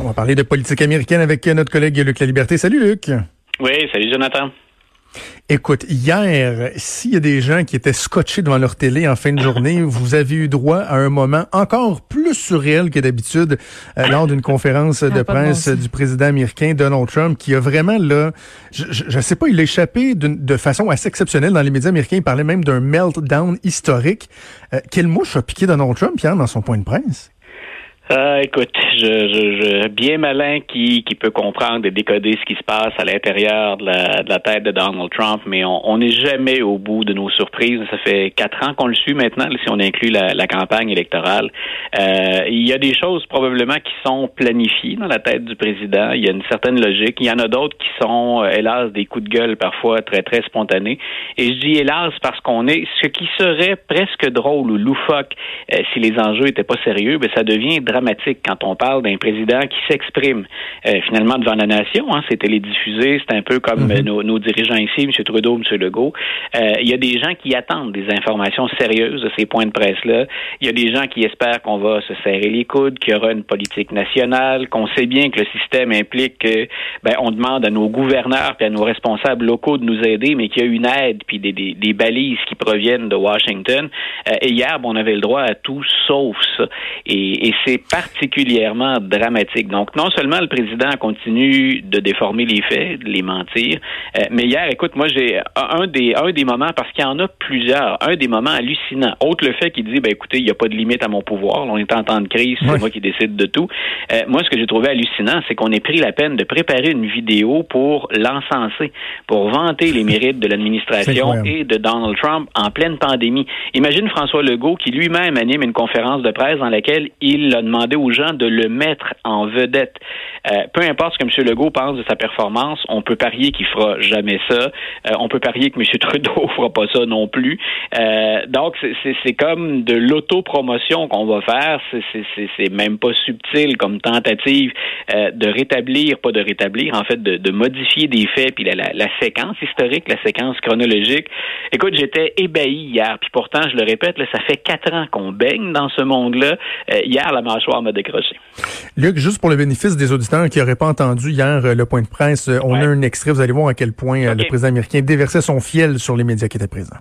On va parler de politique américaine avec notre collègue Luc La Liberté. Salut Luc. Oui, salut Jonathan. Écoute, hier, s'il y a des gens qui étaient scotchés devant leur télé en fin de journée, vous avez eu droit à un moment encore plus surréel que d'habitude euh, lors d'une conférence de presse du président américain Donald Trump, qui a vraiment là, je, ne sais pas, il a échappé de façon assez exceptionnelle dans les médias américains. Il parlait même d'un meltdown historique. Euh, quelle mouche a piqué Donald Trump hier dans son point de presse? Euh, écoute, je, je, je, bien malin qui, qui peut comprendre et décoder ce qui se passe à l'intérieur de la, de la tête de Donald Trump, mais on n'est jamais au bout de nos surprises. Ça fait quatre ans qu'on le suit maintenant, si on inclut la, la campagne électorale. Euh, il y a des choses probablement qui sont planifiées dans la tête du président. Il y a une certaine logique. Il y en a d'autres qui sont, euh, hélas, des coups de gueule parfois très, très spontanés. Et je dis hélas parce qu'on est ce qui serait presque drôle ou loufoque euh, si les enjeux étaient pas sérieux, mais ça devient dramatique quand on parle d'un président qui s'exprime euh, finalement devant la nation. Hein, c'est télédiffusé, c'est un peu comme mhm. euh, nos, dirigeants ici, M. Trudeau, M. Legault. Euh, il y a des gens qui attendent des informations sérieuses de ces points de presse-là. Il y a des gens qui espèrent qu'on va se serrer les coudes, qu'il y aura une politique nationale, qu'on sait bien que le système implique que ben, on demande à nos gouverneurs et à nos responsables locaux de nous aider, mais qu'il y a une aide puis des, des, des balises qui proviennent de Washington. et hier, bon, on avait le droit à tout sauf ça. Et, et c'est particulièrement dramatique. Donc, non seulement le président continue de déformer les faits, de les mentir, euh, mais hier, écoute, moi, j'ai un des, un des moments, parce qu'il y en a plusieurs, un des moments hallucinants. Autre le fait qu'il dit, ben écoutez, il n'y a pas de limite à mon pouvoir. on est en temps de crise, c'est moi qui décide de tout. Euh, moi, ce que j'ai trouvé hallucinant, c'est qu'on ait pris la peine de préparer une vidéo pour l'encenser, pour vanter les mérites de l'administration et de Donald Trump en pleine pandémie. Imagine François Legault qui lui-même anime une conférence de presse dans laquelle il a demander aux gens de le mettre en vedette. Euh, peu importe ce que M. Legault pense de sa performance, on peut parier qu'il fera jamais ça. Euh, on peut parier que M. Trudeau fera pas ça non plus. Euh, donc, c'est comme de l'autopromotion qu'on va faire. C'est même pas subtil comme tentative de rétablir, pas de rétablir, en fait, de, modifier des faits, puis la, la, séquence historique, la séquence chronologique. Écoute, j'étais ébahi hier, puis pourtant, je le répète, là, ça fait quatre ans qu'on baigne dans ce monde-là. hier, la mâchoire m'a décroché. Luc, juste pour le bénéfice des auditeurs qui n'auraient pas entendu hier euh, le point de presse, euh, on a un extrait, vous allez voir à quel point euh, le président américain déversait son fiel sur les médias qui étaient présents.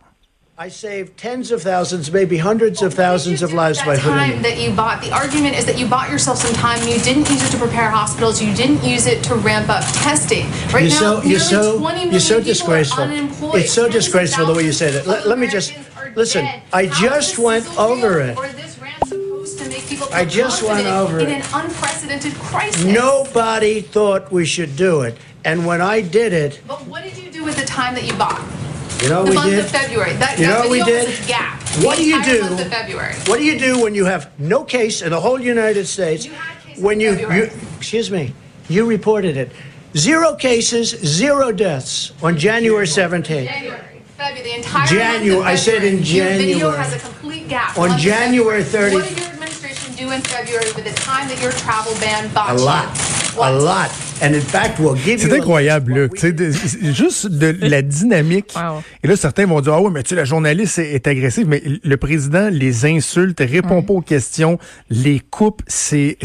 I saved tens of thousands, maybe hundreds of thousands of lives by time that you bought. The argument is that you bought yourself some time. You didn't use it to prepare hospitals. You didn't use it to ramp up testing. Right you're now, so, you're so, you're so disgraceful. It's so disgraceful the way you say that. Let, let me just listen. I just went over it. I just went over in an unprecedented crisis. Nobody thought we should do it, and when I did it. But what did you do with the time that you bought? You know the we month did. of February. That, you that know we did. gap. What do you do? Month of February. What do you do when you have no case in the whole United States? You had cases when you, you, excuse me, you reported it. Zero cases, zero deaths on January 17th. January. February, the entire January. I said in January. Your video has a complete gap. On January 30th in February with the time that your travel ban bought A lot. A lot. And in fact, we'll give C'est incroyable, Luc. juste de la dynamique. Et là, certains vont dire, ah oui, mais tu sais, la journaliste est, agressive, mais le président les insulte, répond pas aux questions, les coupe. C'est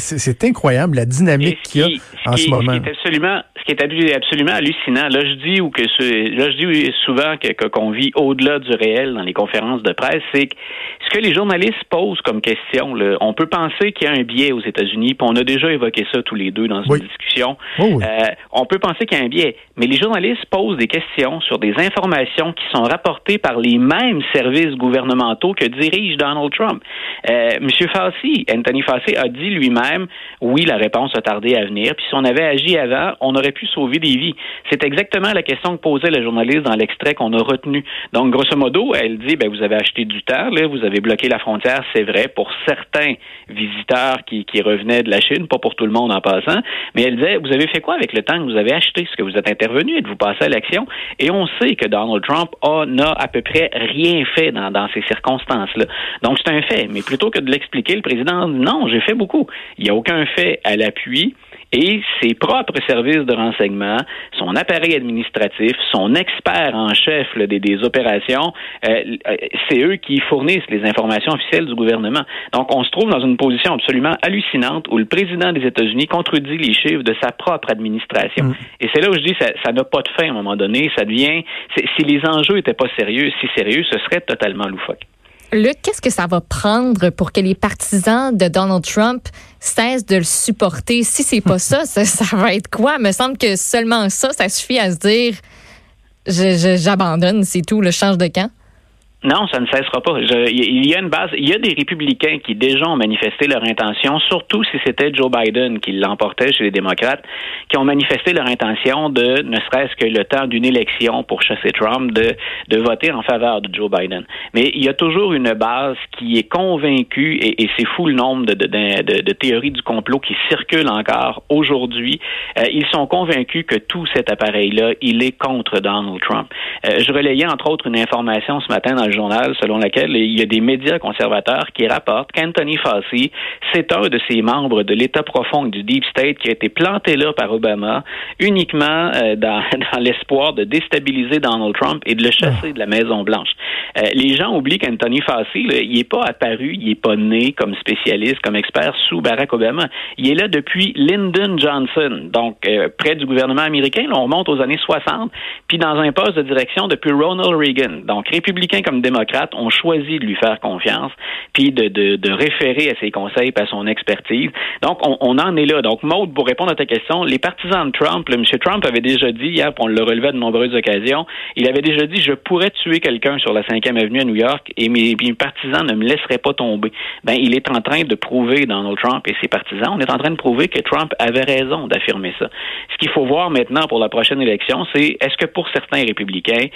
incroyable, la dynamique qu'il y a en ce moment. Ce qui est absolument, ce qui est absolument hallucinant, là, je dis, ou que là, je dis souvent qu'on vit au-delà du réel dans les conférences de presse, c'est que ce que les journalistes posent comme question, là, on peut penser qu'il y a un biais aux États-Unis, puis on a déjà évoqué ça tous les deux dans une discussion. Oh euh, on peut penser qu'il y a un biais, mais les journalistes posent des questions sur des informations qui sont rapportées par les mêmes services gouvernementaux que dirige Donald Trump. Euh, Monsieur Fauci, Anthony Fauci a dit lui-même, oui, la réponse a tardé à venir, puis si on avait agi avant, on aurait pu sauver des vies. C'est exactement la question que posait la journaliste dans l'extrait qu'on a retenu. Donc, grosso modo, elle dit, ben, vous avez acheté du temps, là, vous avez bloqué la frontière, c'est vrai, pour certains visiteurs qui, revenaient de la Chine, pas pour tout le monde en passant, mais elle disait, vous avez fait quoi avec le temps que vous avez acheté? ce que vous êtes intervenu? Êtes-vous passé à l'action? Et on sait que Donald Trump n'a à peu près rien fait dans, dans ces circonstances-là. Donc, c'est un fait. Mais plutôt que de l'expliquer, le président non, j'ai fait beaucoup. Il n'y a aucun fait à l'appui. Et ses propres services de renseignement, son appareil administratif, son expert en chef des, des, opérations, euh, euh, c'est eux qui fournissent les informations officielles du gouvernement. Donc, on se trouve dans une position absolument hallucinante où le président des États-Unis contredit les chiffres de sa propre administration. Mm. Et c'est là où je dis ça, ça n'a pas de fin à un moment donné. Ça devient, si les enjeux étaient pas sérieux, si sérieux, ce serait totalement loufoque. Luc, qu'est-ce que ça va prendre pour que les partisans de Donald Trump cessent de le supporter? Si c'est pas ça, ça, va être quoi? Il me semble que seulement ça, ça suffit à se dire j'abandonne, c'est tout, le change de camp. Non, ça ne cessera pas. il y a une base. Il y a des républicains qui déjà ont manifesté leur intention, surtout si c'était Joe Biden qui l'emportait chez les démocrates, qui ont manifesté leur intention de, ne serait-ce que le temps d'une élection pour chasser Trump, de, de voter en faveur de Joe Biden. Mais il y a toujours une base qui est convaincue, et, c'est fou le nombre de, de, de, théories du complot qui circulent encore aujourd'hui. Euh, ils sont convaincus que tout cet appareil-là, il est contre Donald Trump. Euh, je relayais entre autres une information ce matin dans journal selon laquelle il y a des médias conservateurs qui rapportent qu'Anthony Fauci, c'est un de ces membres de l'État profond du Deep State qui a été planté là par Obama uniquement euh, dans, l'espoir de déstabiliser Donald Trump et de le chasser de la Maison Blanche. Euh, les gens oublient qu'Anthony Fauci, il n'est pas apparu, il n'est pas né comme spécialiste, comme expert sous Barack Obama. Il est là depuis Lyndon Johnson, donc euh, près du gouvernement américain. On remonte aux années 60, puis dans un poste de direction depuis Ronald Reagan. Donc républicain comme démocrates ont choisi de lui faire confiance, puis de, de, de référer à ses conseils à son expertise. Donc, on, on, en est là. Donc, Maud, pour répondre à ta question, les partisans de Trump, M. Trump avait déjà dit hier, on le relevait de nombreuses occasions, il avait déjà dit, je pourrais tuer quelqu'un sur la 5e avenue à New York et mes, mes, partisans ne me laisseraient pas tomber. Ben, il est en train de prouver, Donald Trump et ses partisans, on est en train de prouver que Trump avait raison d'affirmer ça. Ce qu'il faut voir maintenant pour la prochaine élection, c'est est-ce que pour certains républicains,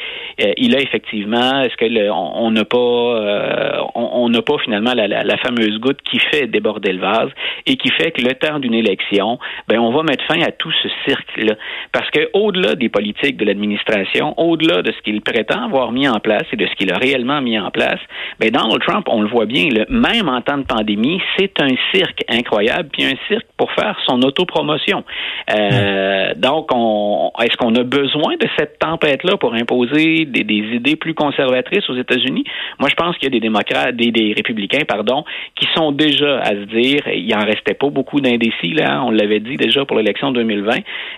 euh, il a effectivement, est-ce que le, on n'a pas, euh, on n'a pas finalement la, fameuse goutte qui fait déborder le vase et qui fait que le temps d'une élection, ben on va mettre fin à tout ce cirque-là, parce que au-delà des politiques de l'administration, au-delà de ce qu'il prétend avoir mis en place et de ce qu'il a réellement mis en place, ben Donald Trump, on le voit bien, le, même en temps de pandémie, c'est un cirque incroyable, puis un cirque pour faire son autopromotion. Euh, donc, on, est-ce qu'on a besoin de cette tempête-là pour imposer des, des idées plus conservatrices aux États-Unis? Moi, je pense qu'il y a des démocrates, des, des, républicains, pardon, qui sont déjà à se dire, il en restait pas beaucoup d'indécis, là, on l'avait dit déjà pour l'élection 2020.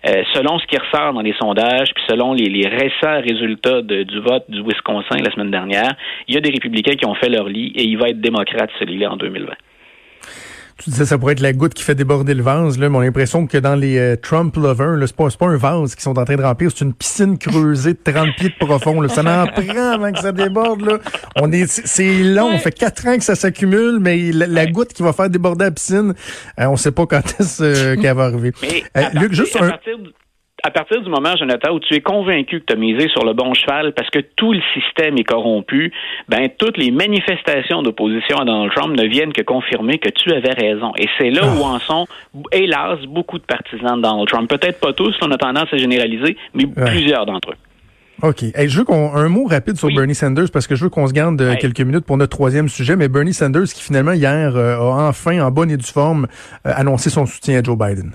Euh, selon ce qui ressort dans les sondages, puis selon les, les récents résultats de, du vote du Wisconsin la semaine dernière, il y a des républicains qui ont fait leur lit et il va être démocrate celui-là en 2020 tu disais ça pourrait être la goutte qui fait déborder le vase. Là, mon impression que dans les euh, Trump lovers, c'est pas, pas un vase qu'ils sont en train de remplir, c'est une piscine creusée de 30 pieds de profond. Là. Ça en prend avant que ça déborde. Là. On est, c'est long, on fait quatre ans que ça s'accumule, mais la, goutte qui va faire déborder la piscine, euh, on sait pas quand est-ce euh, qu'elle va arriver. Luc, juste un à partir du moment, Jonathan, où tu es convaincu que tu as misé sur le bon cheval parce que tout le système est corrompu, ben toutes les manifestations d'opposition à Donald Trump ne viennent que confirmer que tu avais raison. Et c'est là où en sont, hélas, beaucoup de partisans de Donald Trump. Peut-être pas tous, on a tendance à généraliser, mais plusieurs d'entre eux. OK. je veux qu'on un mot rapide sur Bernie Sanders parce que je veux qu'on se garde euh, quelques minutes pour notre troisième sujet. Mais Bernie Sanders qui finalement hier euh, a enfin en bonne et due forme euh, annoncé son soutien à Joe Biden.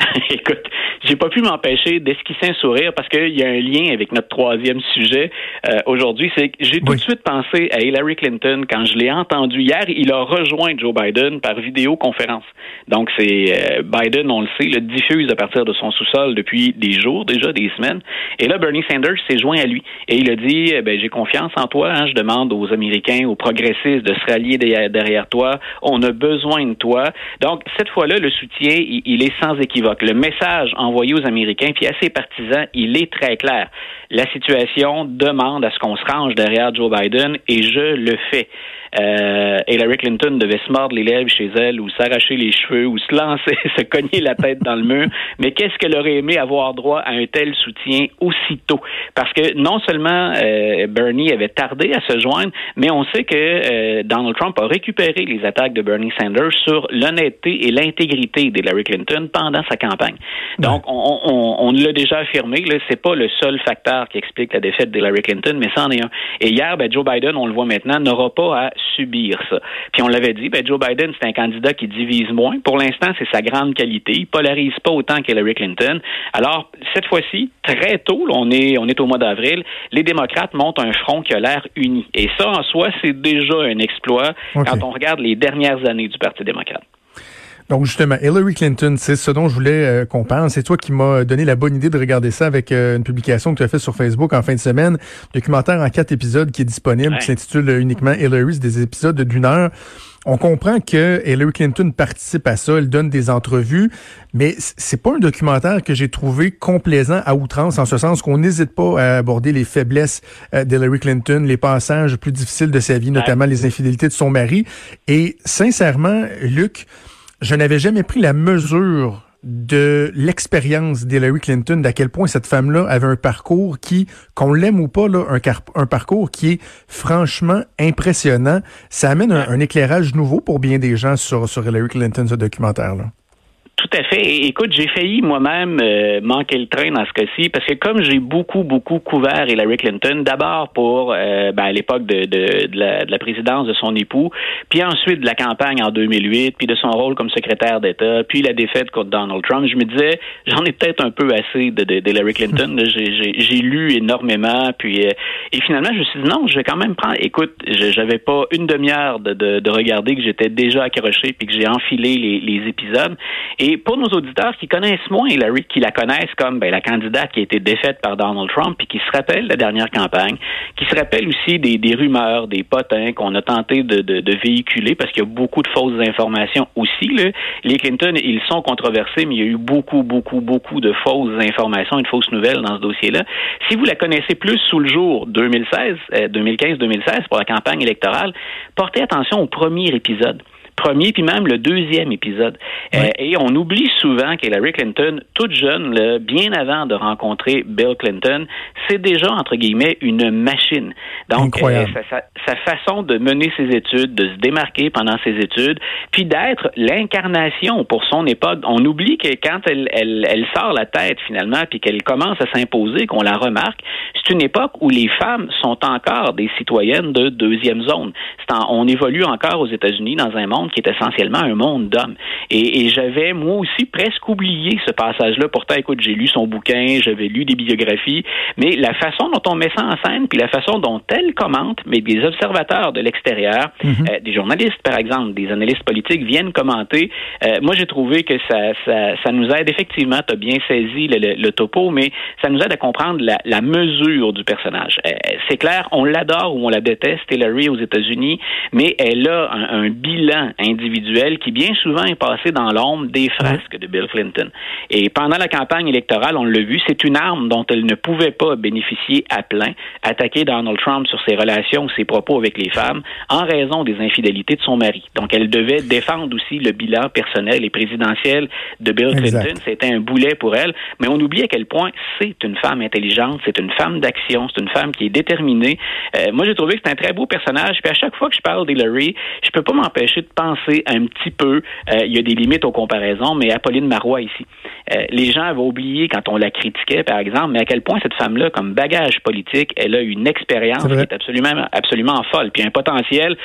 Écoute, j'ai pas pu m'empêcher d'esquisser un sourire parce qu'il y a un lien avec notre troisième sujet euh, aujourd'hui. C'est que j'ai tout de suite pensé à Hillary Clinton quand je l'ai entendu hier. Il a rejoint Joe Biden par vidéoconférence. Donc c'est euh, Biden, on le sait, le diffuse à partir de son sous-sol depuis des jours déjà, des semaines. Et là, Bernie Sanders s'est joint à lui et il a dit eh ben j'ai confiance en toi. Hein. je demande aux Américains, aux progressistes de se rallier derrière toi. On a besoin de toi. Donc cette fois-là, le soutien, il, il est sans équivoque. Le message en envoyé aux Américains, puis à ses partisans, il est très clair. La situation demande à ce qu'on se range derrière Joe Biden et je le fais euh, Hillary Clinton devait se mordre les lèvres chez elle ou s'arracher les cheveux ou se lancer, se cogner la tête dans le mur. Mais qu'est-ce qu'elle aurait aimé avoir droit à un tel soutien aussitôt? Parce que non seulement euh, Bernie avait tardé à se joindre, mais on sait que euh, Donald Trump a récupéré les attaques de Bernie Sanders sur l'honnêteté et l'intégrité d'Hillary Clinton pendant sa campagne. Donc, on, on, on l'a déjà affirmé, c'est pas le seul facteur qui explique la défaite d'Hillary Clinton, mais c'en est un. Et hier, ben, Joe Biden, on le voit maintenant, n'aura pas à subir ça. Puis on l'avait dit, ben Joe Biden, c'est un candidat qui divise moins. Pour l'instant, c'est sa grande qualité. Il polarise pas autant qu'Hillary Clinton. Alors, cette fois-ci, très tôt, on est, on est au mois d'avril, les démocrates montent un front qui a l'air uni. Et ça, en soi, c'est déjà un exploit quand on regarde les dernières années du Parti démocrate. Donc justement, Hillary Clinton, c'est ce dont je voulais euh, qu'on parle. C'est toi qui m'as donné la bonne idée de regarder ça avec euh, une publication que tu as faite sur Facebook en fin de semaine. Documentaire en quatre épisodes qui est disponible, qui s'intitule uniquement Hillary, c'est des épisodes d'une heure. On comprend que Hillary Clinton participe à ça, elle donne des entrevues, mais c'est pas un documentaire que j'ai trouvé complaisant à outrance, en ce sens qu'on n'hésite pas à aborder les faiblesses euh, d'Hillary Clinton, les passages plus difficiles de sa vie, notamment les infidélités de son mari. Et sincèrement, Luc, je n'avais jamais pris la mesure de l'expérience d'Hillary Clinton, d'à quel point cette femme-là avait un parcours qui, qu'on l'aime ou pas, là, un, un, parcours qui est franchement impressionnant. Ça amène un, un, éclairage nouveau pour bien des gens sur, sur Hillary Clinton, ce documentaire-là. Tout à fait. écoute, j'ai failli moi-même euh, manquer le train dans ce cas-ci parce que comme j'ai beaucoup, beaucoup couvert Hillary Clinton, d'abord pour euh, ben, à l'époque de, de, de, la, de, la, présidence de son époux, puis ensuite de la campagne en 2008, puis de son rôle comme secrétaire d'État, puis la défaite contre Donald Trump, je me disais, j'en ai peut-être un peu assez de, d'Hillary Clinton. j'ai, lu énormément, puis euh, et finalement, je me suis dit non, je vais quand même prendre. Écoute, j'avais pas une demi-heure de, de, regarder que j'étais déjà accroché, puis que j'ai enfilé les, les épisodes. Et et pour nos auditeurs qui connaissent moins Hillary, qui la connaissent comme ben, la candidate qui a été défaite par Donald Trump, puis qui se rappellent de la dernière campagne, qui se rappellent aussi des, des rumeurs, des potins qu'on a tenté de, de, de véhiculer, parce qu'il y a beaucoup de fausses informations aussi. Là. Les Clinton, ils sont controversés, mais il y a eu beaucoup, beaucoup, beaucoup de fausses informations et de fausses nouvelles dans ce dossier-là. Si vous la connaissez plus sous le jour 2016, 2015-2016 euh, pour la campagne électorale, portez attention au premier épisode premier puis même le deuxième épisode. Euh, et on oublie souvent qu'Hillary Clinton, toute jeune, bien avant de rencontrer Bill Clinton, c'est déjà, entre guillemets, une machine. Donc, euh, sa, sa, façon de mener ses études, de se démarquer pendant ses études, puis d'être l'incarnation pour son époque. On oublie que quand elle, elle, elle sort la tête, finalement, puis qu'elle commence à s'imposer, qu'on la remarque, c'est une époque où les femmes sont encore des citoyennes de deuxième zone. on évolue encore aux États-Unis dans un monde qui est essentiellement un monde d'hommes. Et, j'avais, moi aussi, presque oublié ce passage-là. Pourtant, écoute, j'ai lu son bouquin, j'avais lu des biographies, mais la façon dont on met ça en scène, puis la façon dont elle commente, mais des observateurs de l'extérieur, mhm. euh, des journalistes, par exemple, des analystes politiques viennent commenter. Euh, moi, j'ai trouvé que ça, ça, nous aide effectivement, tu as bien saisi le, topo, mais ça nous aide à comprendre la, mesure du personnage. Euh, c'est clair, on l'adore ou on la déteste, Hillary aux États-Unis, mais elle a un, un bilan individuel qui bien souvent est passé dans l'ombre des frasques de Bill Clinton. Et pendant la campagne électorale, on l'a vu, c'est une arme dont elle ne pouvait pas bénéficier à plein, attaquer Donald Trump sur ses relations, ses propos avec les femmes, en raison des infidélités de son mari. Donc, elle devait défendre aussi le bilan personnel et présidentiel de Bill Clinton. C'était un boulet pour elle, mais on oublie à quel point c'est une femme intelligente, c'est une femme d'action, c'est une femme qui est déterminée. Euh, moi, j'ai trouvé que c'est un très beau personnage. Puis à chaque fois que je parle d'Hillary, je peux pas m'empêcher de penser un petit peu, euh, il y a des limites aux comparaisons, mais Apolline Marois ici. Euh, les gens avaient oublié quand on la critiquait, par exemple, mais à quel point cette femme-là, comme bagage politique, elle a une expérience qui est absolument, absolument folle, puis un potentiel.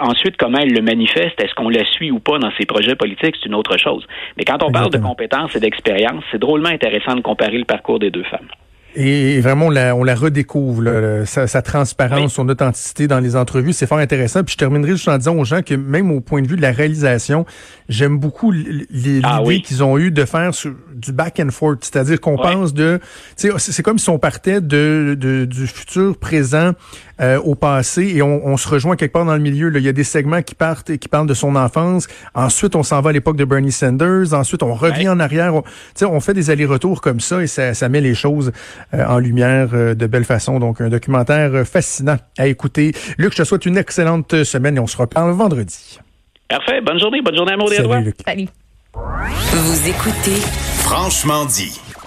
Ensuite, comment elle le manifeste, est-ce qu'on la suit ou pas dans ses projets politiques, c'est une autre chose. Mais quand on parle de compétences et d'expérience, c'est drôlement intéressant de comparer le parcours des deux femmes. Et vraiment, on la, on la redécouvre, sa, transparence, son authenticité dans les entrevues. C'est fort intéressant. Puis je terminerai juste en disant aux gens que même au point de vue de la réalisation, j'aime beaucoup ah l'idée qu'ils ont eu de faire du back and forth. C'est-à-dire qu'on pense de... C'est comme si on partait de, de du futur présent euh, au passé et on, on, se rejoint quelque part dans le milieu. Là. Il y a des segments qui partent et qui parlent de son enfance. Ensuite, on s'en va à l'époque de Bernie Sanders. Ensuite, on revient en arrière. On, on fait des allers-retours comme ça et ça, ça met les choses en lumière euh, de belle façon. Donc, un documentaire fascinant à écouter. Luc, je te souhaite une excellente semaine et on se reparle vendredi. Parfait. Bonne journée. Bonne journée à Maud et Salut, Salut. Vous écoutez Franchement dit.